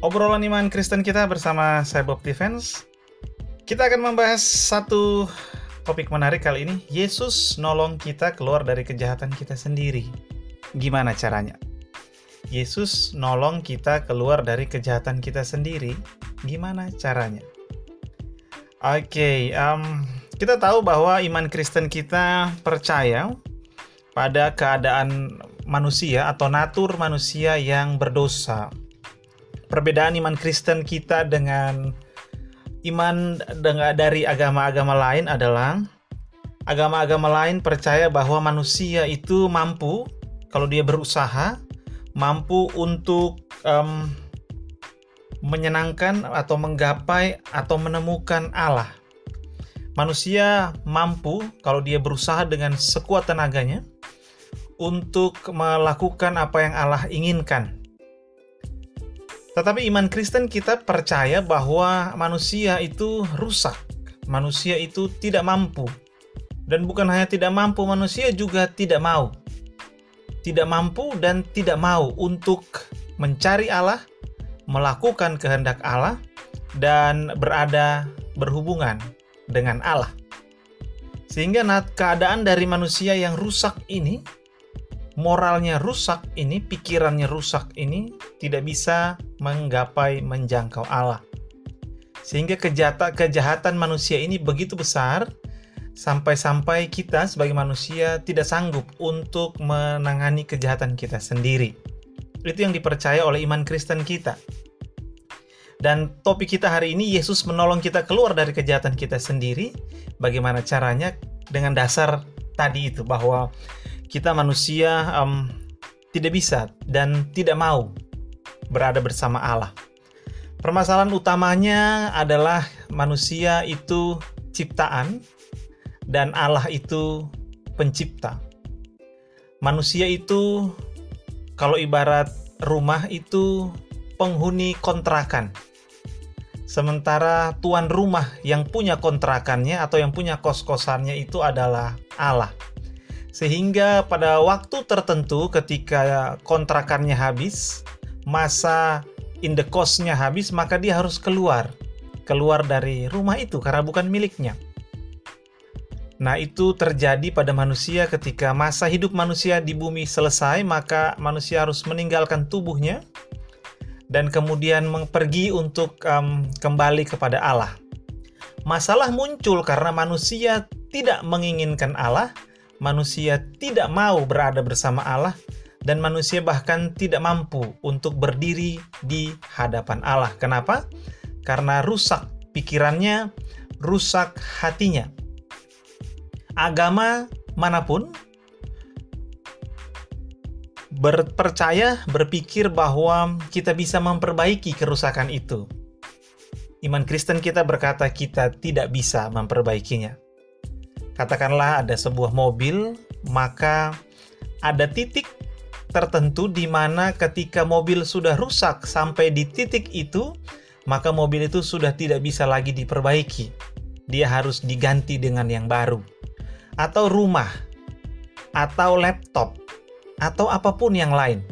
obrolan iman Kristen kita bersama saya Bob Defense. Kita akan membahas satu topik menarik kali ini. Yesus nolong kita keluar dari kejahatan kita sendiri. Gimana caranya? Yesus nolong kita keluar dari kejahatan kita sendiri. Gimana caranya? Oke, okay, um, kita tahu bahwa iman Kristen kita percaya pada keadaan manusia atau natur manusia yang berdosa perbedaan iman Kristen kita dengan iman dengan dari agama-agama lain adalah agama-agama lain percaya bahwa manusia itu mampu kalau dia berusaha mampu untuk um, menyenangkan atau menggapai atau menemukan Allah. Manusia mampu kalau dia berusaha dengan sekuat tenaganya untuk melakukan apa yang Allah inginkan tetapi iman Kristen kita percaya bahwa manusia itu rusak, manusia itu tidak mampu. Dan bukan hanya tidak mampu, manusia juga tidak mau. Tidak mampu dan tidak mau untuk mencari Allah, melakukan kehendak Allah, dan berada berhubungan dengan Allah. Sehingga keadaan dari manusia yang rusak ini moralnya rusak ini, pikirannya rusak ini tidak bisa menggapai menjangkau Allah. Sehingga kejahatan, kejahatan manusia ini begitu besar sampai-sampai kita sebagai manusia tidak sanggup untuk menangani kejahatan kita sendiri. Itu yang dipercaya oleh iman Kristen kita. Dan topik kita hari ini Yesus menolong kita keluar dari kejahatan kita sendiri. Bagaimana caranya? Dengan dasar tadi itu bahwa kita manusia um, tidak bisa dan tidak mau berada bersama Allah. Permasalahan utamanya adalah manusia itu ciptaan dan Allah itu pencipta. Manusia itu kalau ibarat rumah itu penghuni kontrakan. Sementara tuan rumah yang punya kontrakannya atau yang punya kos-kosannya itu adalah Allah. Sehingga pada waktu tertentu ketika kontrakannya habis, masa in the cost-nya habis, maka dia harus keluar. Keluar dari rumah itu karena bukan miliknya. Nah, itu terjadi pada manusia ketika masa hidup manusia di bumi selesai, maka manusia harus meninggalkan tubuhnya dan kemudian pergi untuk um, kembali kepada Allah. Masalah muncul karena manusia tidak menginginkan Allah, manusia tidak mau berada bersama Allah dan manusia bahkan tidak mampu untuk berdiri di hadapan Allah. Kenapa? Karena rusak pikirannya, rusak hatinya. Agama mana pun berpercaya, berpikir bahwa kita bisa memperbaiki kerusakan itu. Iman Kristen kita berkata kita tidak bisa memperbaikinya katakanlah ada sebuah mobil, maka ada titik tertentu di mana ketika mobil sudah rusak sampai di titik itu, maka mobil itu sudah tidak bisa lagi diperbaiki. Dia harus diganti dengan yang baru. Atau rumah, atau laptop, atau apa pun yang lain.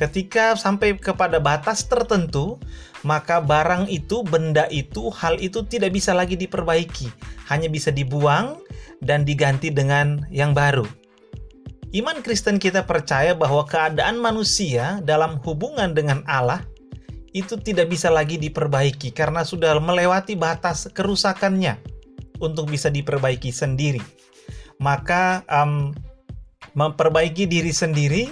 Ketika sampai kepada batas tertentu, maka barang itu, benda itu, hal itu tidak bisa lagi diperbaiki, hanya bisa dibuang dan diganti dengan yang baru. Iman Kristen kita percaya bahwa keadaan manusia dalam hubungan dengan Allah itu tidak bisa lagi diperbaiki karena sudah melewati batas kerusakannya untuk bisa diperbaiki sendiri. Maka um, memperbaiki diri sendiri,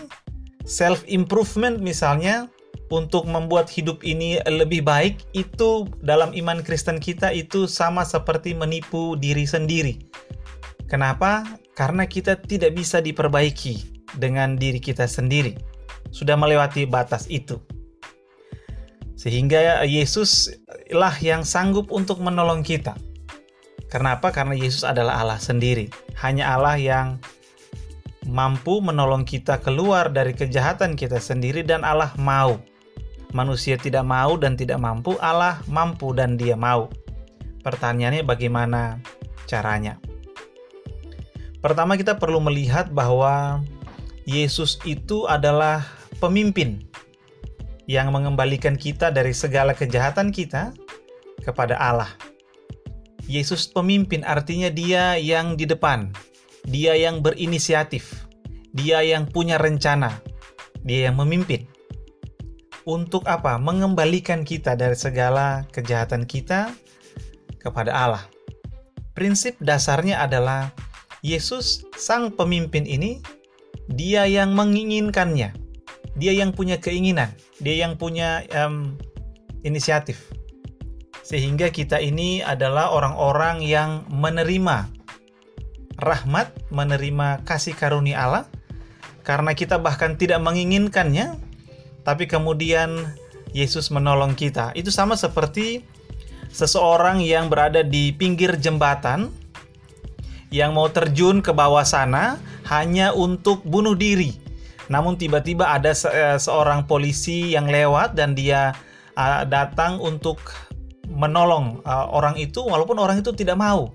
self improvement misalnya untuk membuat hidup ini lebih baik itu dalam iman Kristen kita itu sama seperti menipu diri sendiri Kenapa? Karena kita tidak bisa diperbaiki dengan diri kita sendiri. Sudah melewati batas itu. Sehingga Yesus lah yang sanggup untuk menolong kita. Kenapa? Karena Yesus adalah Allah sendiri. Hanya Allah yang mampu menolong kita keluar dari kejahatan kita sendiri dan Allah mau. Manusia tidak mau dan tidak mampu, Allah mampu dan dia mau. Pertanyaannya bagaimana caranya? Pertama kita perlu melihat bahwa Yesus itu adalah pemimpin. yang mengembalikan kita dari segala kejahatan kita kepada Allah. Yesus pemimpin artinya dia yang di depan, dia yang berinisiatif, dia yang punya rencana, dia yang memimpin. Untuk apa? Mengembalikan kita dari segala kejahatan kita kepada Allah. Prinsip dasarnya adalah Yesus, sang pemimpin ini, dia yang menginginkannya, dia yang punya keinginan, dia yang punya um, inisiatif. Sehingga kita ini adalah orang-orang yang menerima rahmat, menerima kasih karunia Allah, karena kita bahkan tidak menginginkannya, tapi kemudian Yesus menolong kita. Itu sama seperti seseorang yang berada di pinggir jembatan yang mau terjun ke bawah sana hanya untuk bunuh diri. Namun tiba-tiba ada se eh, seorang polisi yang lewat dan dia uh, datang untuk menolong uh, orang itu walaupun orang itu tidak mau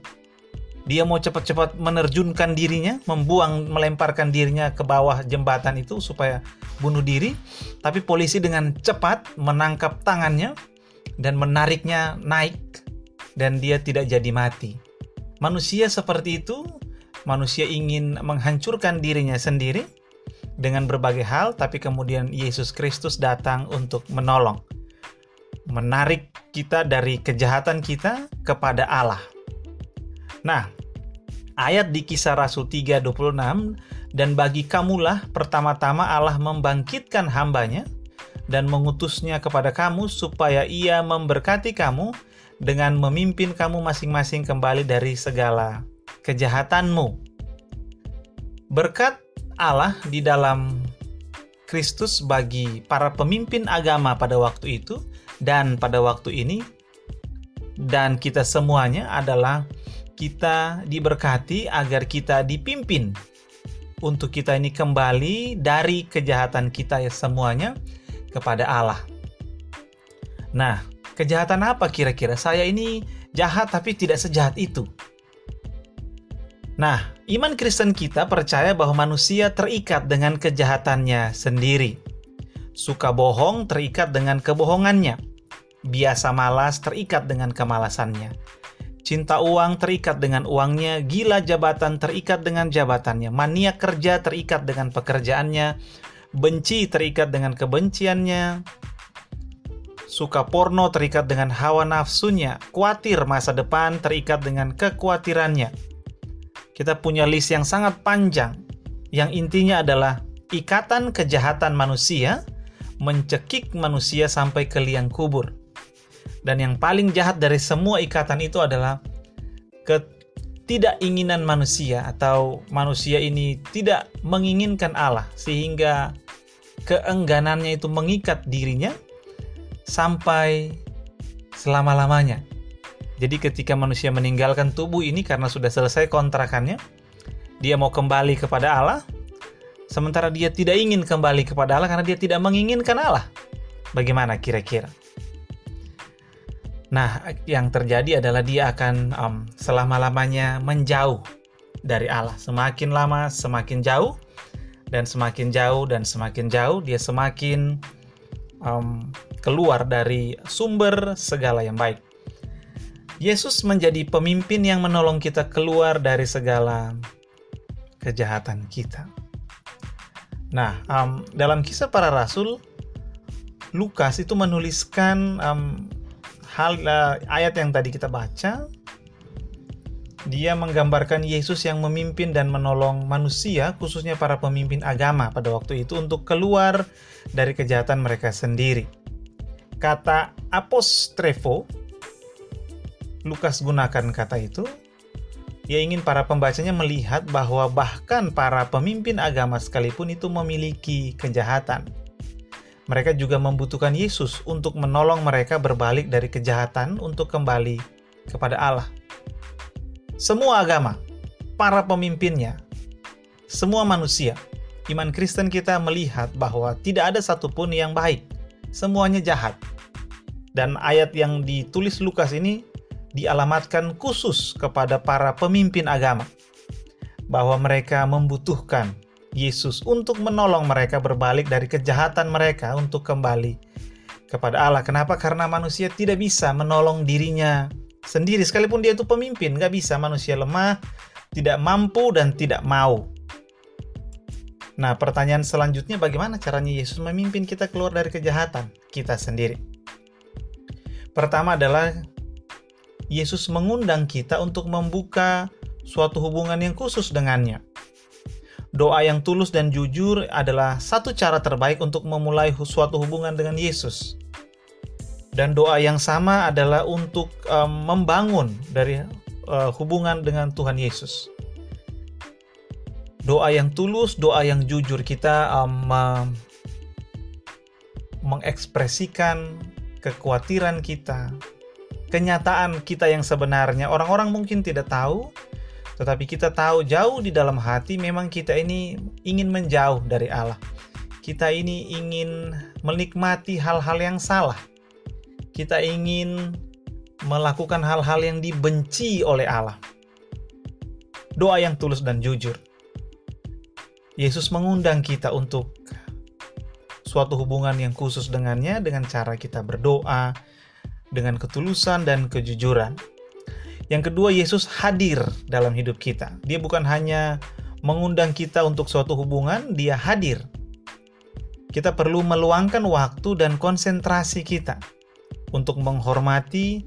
dia mau cepat-cepat menerjunkan dirinya, membuang, melemparkan dirinya ke bawah jembatan itu supaya bunuh diri. Tapi polisi dengan cepat menangkap tangannya dan menariknya naik dan dia tidak jadi mati. Manusia seperti itu, manusia ingin menghancurkan dirinya sendiri dengan berbagai hal, tapi kemudian Yesus Kristus datang untuk menolong. Menarik kita dari kejahatan kita kepada Allah Nah, ayat di kisah Rasul 3.26, dan bagi kamulah pertama-tama Allah membangkitkan hambanya dan mengutusnya kepada kamu supaya ia memberkati kamu dengan memimpin kamu masing-masing kembali dari segala kejahatanmu. Berkat Allah di dalam Kristus bagi para pemimpin agama pada waktu itu dan pada waktu ini dan kita semuanya adalah kita diberkati agar kita dipimpin untuk kita ini kembali dari kejahatan kita ya semuanya kepada Allah. Nah, kejahatan apa kira-kira? Saya ini jahat tapi tidak sejahat itu. Nah, iman Kristen kita percaya bahwa manusia terikat dengan kejahatannya sendiri. Suka bohong terikat dengan kebohongannya. Biasa malas terikat dengan kemalasannya Cinta uang terikat dengan uangnya, gila jabatan terikat dengan jabatannya, mania kerja terikat dengan pekerjaannya, benci terikat dengan kebenciannya, suka porno terikat dengan hawa nafsunya, khawatir masa depan terikat dengan kekhawatirannya. Kita punya list yang sangat panjang, yang intinya adalah ikatan kejahatan manusia mencekik manusia sampai ke liang kubur. Dan yang paling jahat dari semua ikatan itu adalah ketidakinginan manusia atau manusia ini tidak menginginkan Allah sehingga keengganannya itu mengikat dirinya sampai selama-lamanya. Jadi ketika manusia meninggalkan tubuh ini karena sudah selesai kontrakannya, dia mau kembali kepada Allah, sementara dia tidak ingin kembali kepada Allah karena dia tidak menginginkan Allah. Bagaimana kira-kira? Nah, yang terjadi adalah dia akan um, selama-lamanya menjauh dari Allah. Semakin lama, semakin jauh, dan semakin jauh, dan semakin jauh, dia semakin um, keluar dari sumber segala yang baik. Yesus menjadi pemimpin yang menolong kita keluar dari segala kejahatan kita. Nah, um, dalam kisah para rasul, Lukas itu menuliskan um, hal uh, ayat yang tadi kita baca dia menggambarkan Yesus yang memimpin dan menolong manusia, khususnya para pemimpin agama pada waktu itu untuk keluar dari kejahatan mereka sendiri. Kata apostrefo, Lukas gunakan kata itu, ia ingin para pembacanya melihat bahwa bahkan para pemimpin agama sekalipun itu memiliki kejahatan mereka juga membutuhkan Yesus untuk menolong mereka berbalik dari kejahatan untuk kembali kepada Allah. Semua agama, para pemimpinnya, semua manusia, iman Kristen kita melihat bahwa tidak ada satupun yang baik, semuanya jahat. Dan ayat yang ditulis Lukas ini dialamatkan khusus kepada para pemimpin agama, bahwa mereka membutuhkan Yesus untuk menolong mereka berbalik dari kejahatan mereka untuk kembali kepada Allah. Kenapa? Karena manusia tidak bisa menolong dirinya sendiri. Sekalipun dia itu pemimpin, nggak bisa. Manusia lemah, tidak mampu, dan tidak mau. Nah, pertanyaan selanjutnya bagaimana caranya Yesus memimpin kita keluar dari kejahatan kita sendiri? Pertama adalah Yesus mengundang kita untuk membuka suatu hubungan yang khusus dengannya. Doa yang tulus dan jujur adalah satu cara terbaik untuk memulai suatu hubungan dengan Yesus. Dan doa yang sama adalah untuk um, membangun dari uh, hubungan dengan Tuhan Yesus. Doa yang tulus, doa yang jujur kita um, mengekspresikan kekhawatiran kita, kenyataan kita yang sebenarnya. Orang-orang mungkin tidak tahu, tetapi kita tahu jauh di dalam hati memang kita ini ingin menjauh dari Allah. Kita ini ingin menikmati hal-hal yang salah. Kita ingin melakukan hal-hal yang dibenci oleh Allah. Doa yang tulus dan jujur. Yesus mengundang kita untuk suatu hubungan yang khusus dengannya dengan cara kita berdoa dengan ketulusan dan kejujuran. Yang kedua, Yesus hadir dalam hidup kita. Dia bukan hanya mengundang kita untuk suatu hubungan, dia hadir. Kita perlu meluangkan waktu dan konsentrasi kita untuk menghormati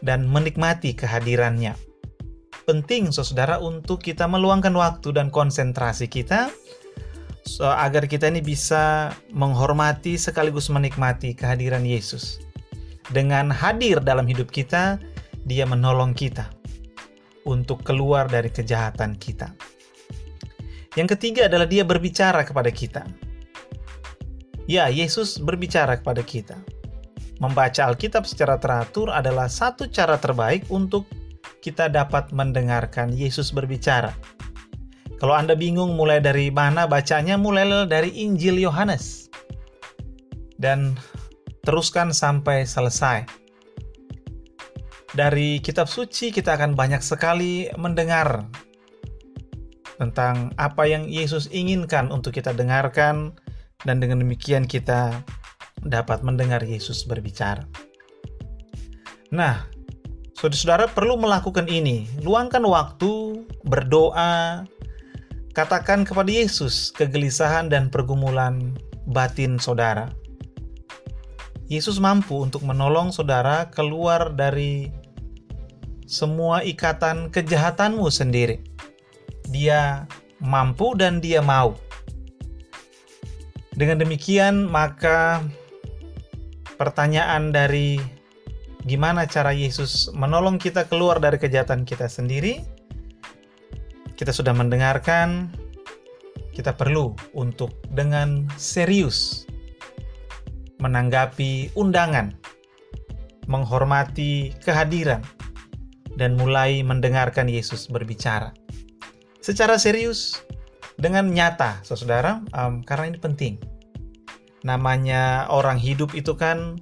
dan menikmati kehadirannya. Penting, saudara, untuk kita meluangkan waktu dan konsentrasi kita so, agar kita ini bisa menghormati sekaligus menikmati kehadiran Yesus. Dengan hadir dalam hidup kita, dia menolong kita untuk keluar dari kejahatan kita. Yang ketiga adalah Dia berbicara kepada kita. Ya, Yesus berbicara kepada kita. Membaca Alkitab secara teratur adalah satu cara terbaik untuk kita dapat mendengarkan Yesus berbicara. Kalau Anda bingung mulai dari mana bacanya, mulailah dari Injil Yohanes. Dan teruskan sampai selesai dari kitab suci kita akan banyak sekali mendengar tentang apa yang Yesus inginkan untuk kita dengarkan dan dengan demikian kita dapat mendengar Yesus berbicara. Nah, saudara-saudara perlu melakukan ini. Luangkan waktu, berdoa, katakan kepada Yesus kegelisahan dan pergumulan batin saudara. Yesus mampu untuk menolong saudara keluar dari semua ikatan kejahatanmu sendiri. Dia mampu dan dia mau. Dengan demikian, maka pertanyaan dari gimana cara Yesus menolong kita keluar dari kejahatan kita sendiri, kita sudah mendengarkan, kita perlu untuk dengan serius menanggapi undangan, menghormati kehadiran, dan mulai mendengarkan Yesus berbicara. Secara serius, dengan nyata, saudara, um, karena ini penting. Namanya orang hidup itu kan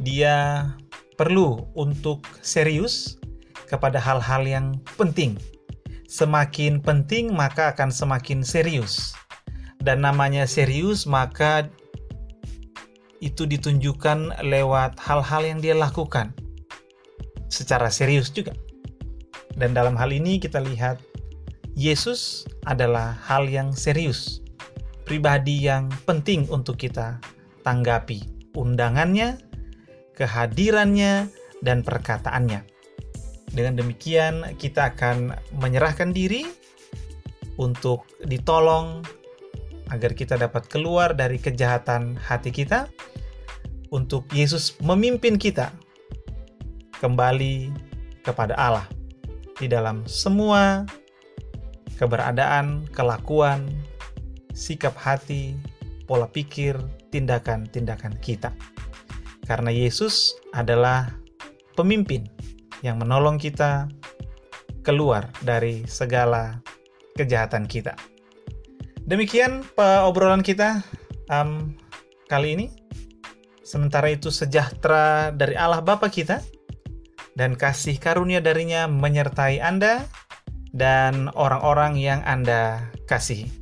dia perlu untuk serius kepada hal-hal yang penting. Semakin penting maka akan semakin serius. Dan namanya serius maka itu ditunjukkan lewat hal-hal yang dia lakukan secara serius juga. Dan dalam hal ini kita lihat Yesus adalah hal yang serius, pribadi yang penting untuk kita tanggapi undangannya, kehadirannya, dan perkataannya. Dengan demikian, kita akan menyerahkan diri untuk ditolong agar kita dapat keluar dari kejahatan hati kita untuk Yesus memimpin kita kembali kepada Allah di dalam semua keberadaan, kelakuan, sikap hati, pola pikir, tindakan-tindakan kita. Karena Yesus adalah pemimpin yang menolong kita keluar dari segala kejahatan kita. Demikian obrolan kita um, kali ini. Sementara itu sejahtera dari Allah Bapa kita dan kasih karunia darinya menyertai Anda dan orang-orang yang Anda kasihi.